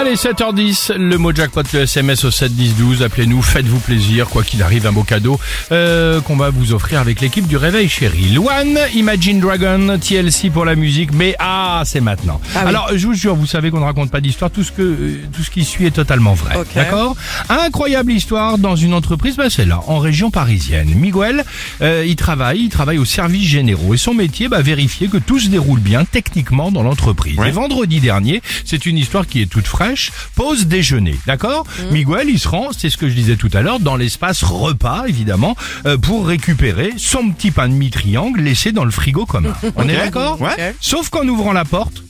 Allez, 7h10, le mot jackpot, le SMS au 7 10 12. Appelez-nous, faites-vous plaisir, quoi qu'il arrive, un beau cadeau euh, qu'on va vous offrir avec l'équipe du Réveil Chéri. Luan, Imagine Dragon, TLC pour la musique, mais ah, c'est maintenant. Alors, je vous jure, vous savez qu'on ne raconte pas d'histoire, tout ce que euh, tout ce qui suit est totalement vrai. D'accord? Incroyable histoire dans une entreprise, bah, c'est là, en région parisienne. Miguel, euh, il travaille, il travaille au service généraux et son métier, bah, vérifier que tout se déroule bien techniquement dans l'entreprise. Et vendredi dernier, c'est une histoire qui est toute fraîche, pause déjeuner, d'accord Miguel, il se rend, c'est ce que je disais tout à l'heure, dans l'espace repas, évidemment, euh, pour récupérer son petit pain de mie triangle laissé dans le frigo commun. On est d'accord Ouais. Sauf qu'en ouvrant la porte,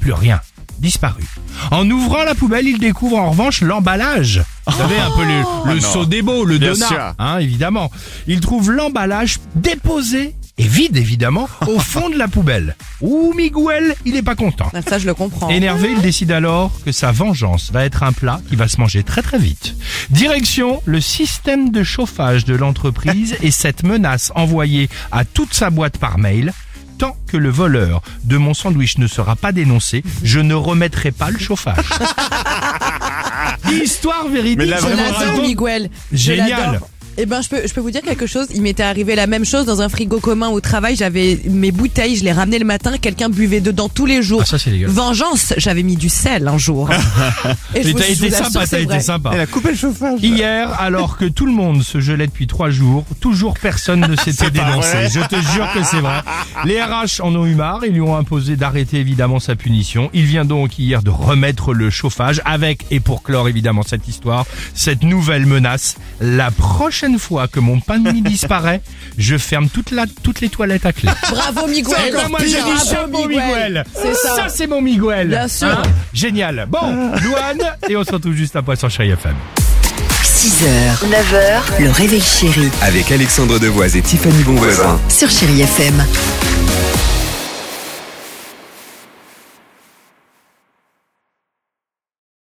plus rien. Disparu. En ouvrant la poubelle, il découvre en revanche l'emballage. Vous savez, un peu le, le seau des beaux, le sûr. hein, évidemment. Il trouve l'emballage déposé, et vide évidemment, au fond de la poubelle. Ouh, Miguel, il est pas content. Ah, Ça, je le comprends. Énervé, il décide alors que sa vengeance va être un plat qui va se manger très très vite. Direction le système de chauffage de l'entreprise et cette menace envoyée à toute sa boîte par mail. Tant que le voleur de mon sandwich ne sera pas dénoncé, je ne remettrai pas le chauffage. Histoire véridique. Mais Je. Miguel. Je Génial. Eh ben, je peux, je peux vous dire quelque chose. Il m'était arrivé la même chose dans un frigo commun au travail. J'avais mes bouteilles, je les ramenais le matin. Quelqu'un buvait dedans tous les jours. Ah, ça, c'est dégueulasse. Vengeance, j'avais mis du sel un jour. Et je Mais vous- t'as je vous été assure, sympa, c'est t'as vrai. été sympa. Elle a coupé le chauffage. Hier, alors que tout le monde se gelait depuis trois jours, toujours personne ne s'était dénoncé. Je te jure que c'est vrai. Les RH en ont eu marre, ils lui ont imposé d'arrêter évidemment sa punition. Il vient donc hier de remettre le chauffage avec, et pour clore évidemment cette histoire, cette nouvelle menace. La prochaine fois que mon pain de mie disparaît, je ferme toute la, toutes les toilettes à clé. Bravo, Miguel. Eh ben, moi j'ai dit Bravo, chapeau Miguel. C'est ça. c'est mon Miguel. Bien sûr. Hein Génial. Bon, Louane, et on se retrouve juste après sur Chérie FM. 6h, 9h, le réveil chéri Avec Alexandre Devoise et Tiffany Bonvoisin. sur Chérie FM.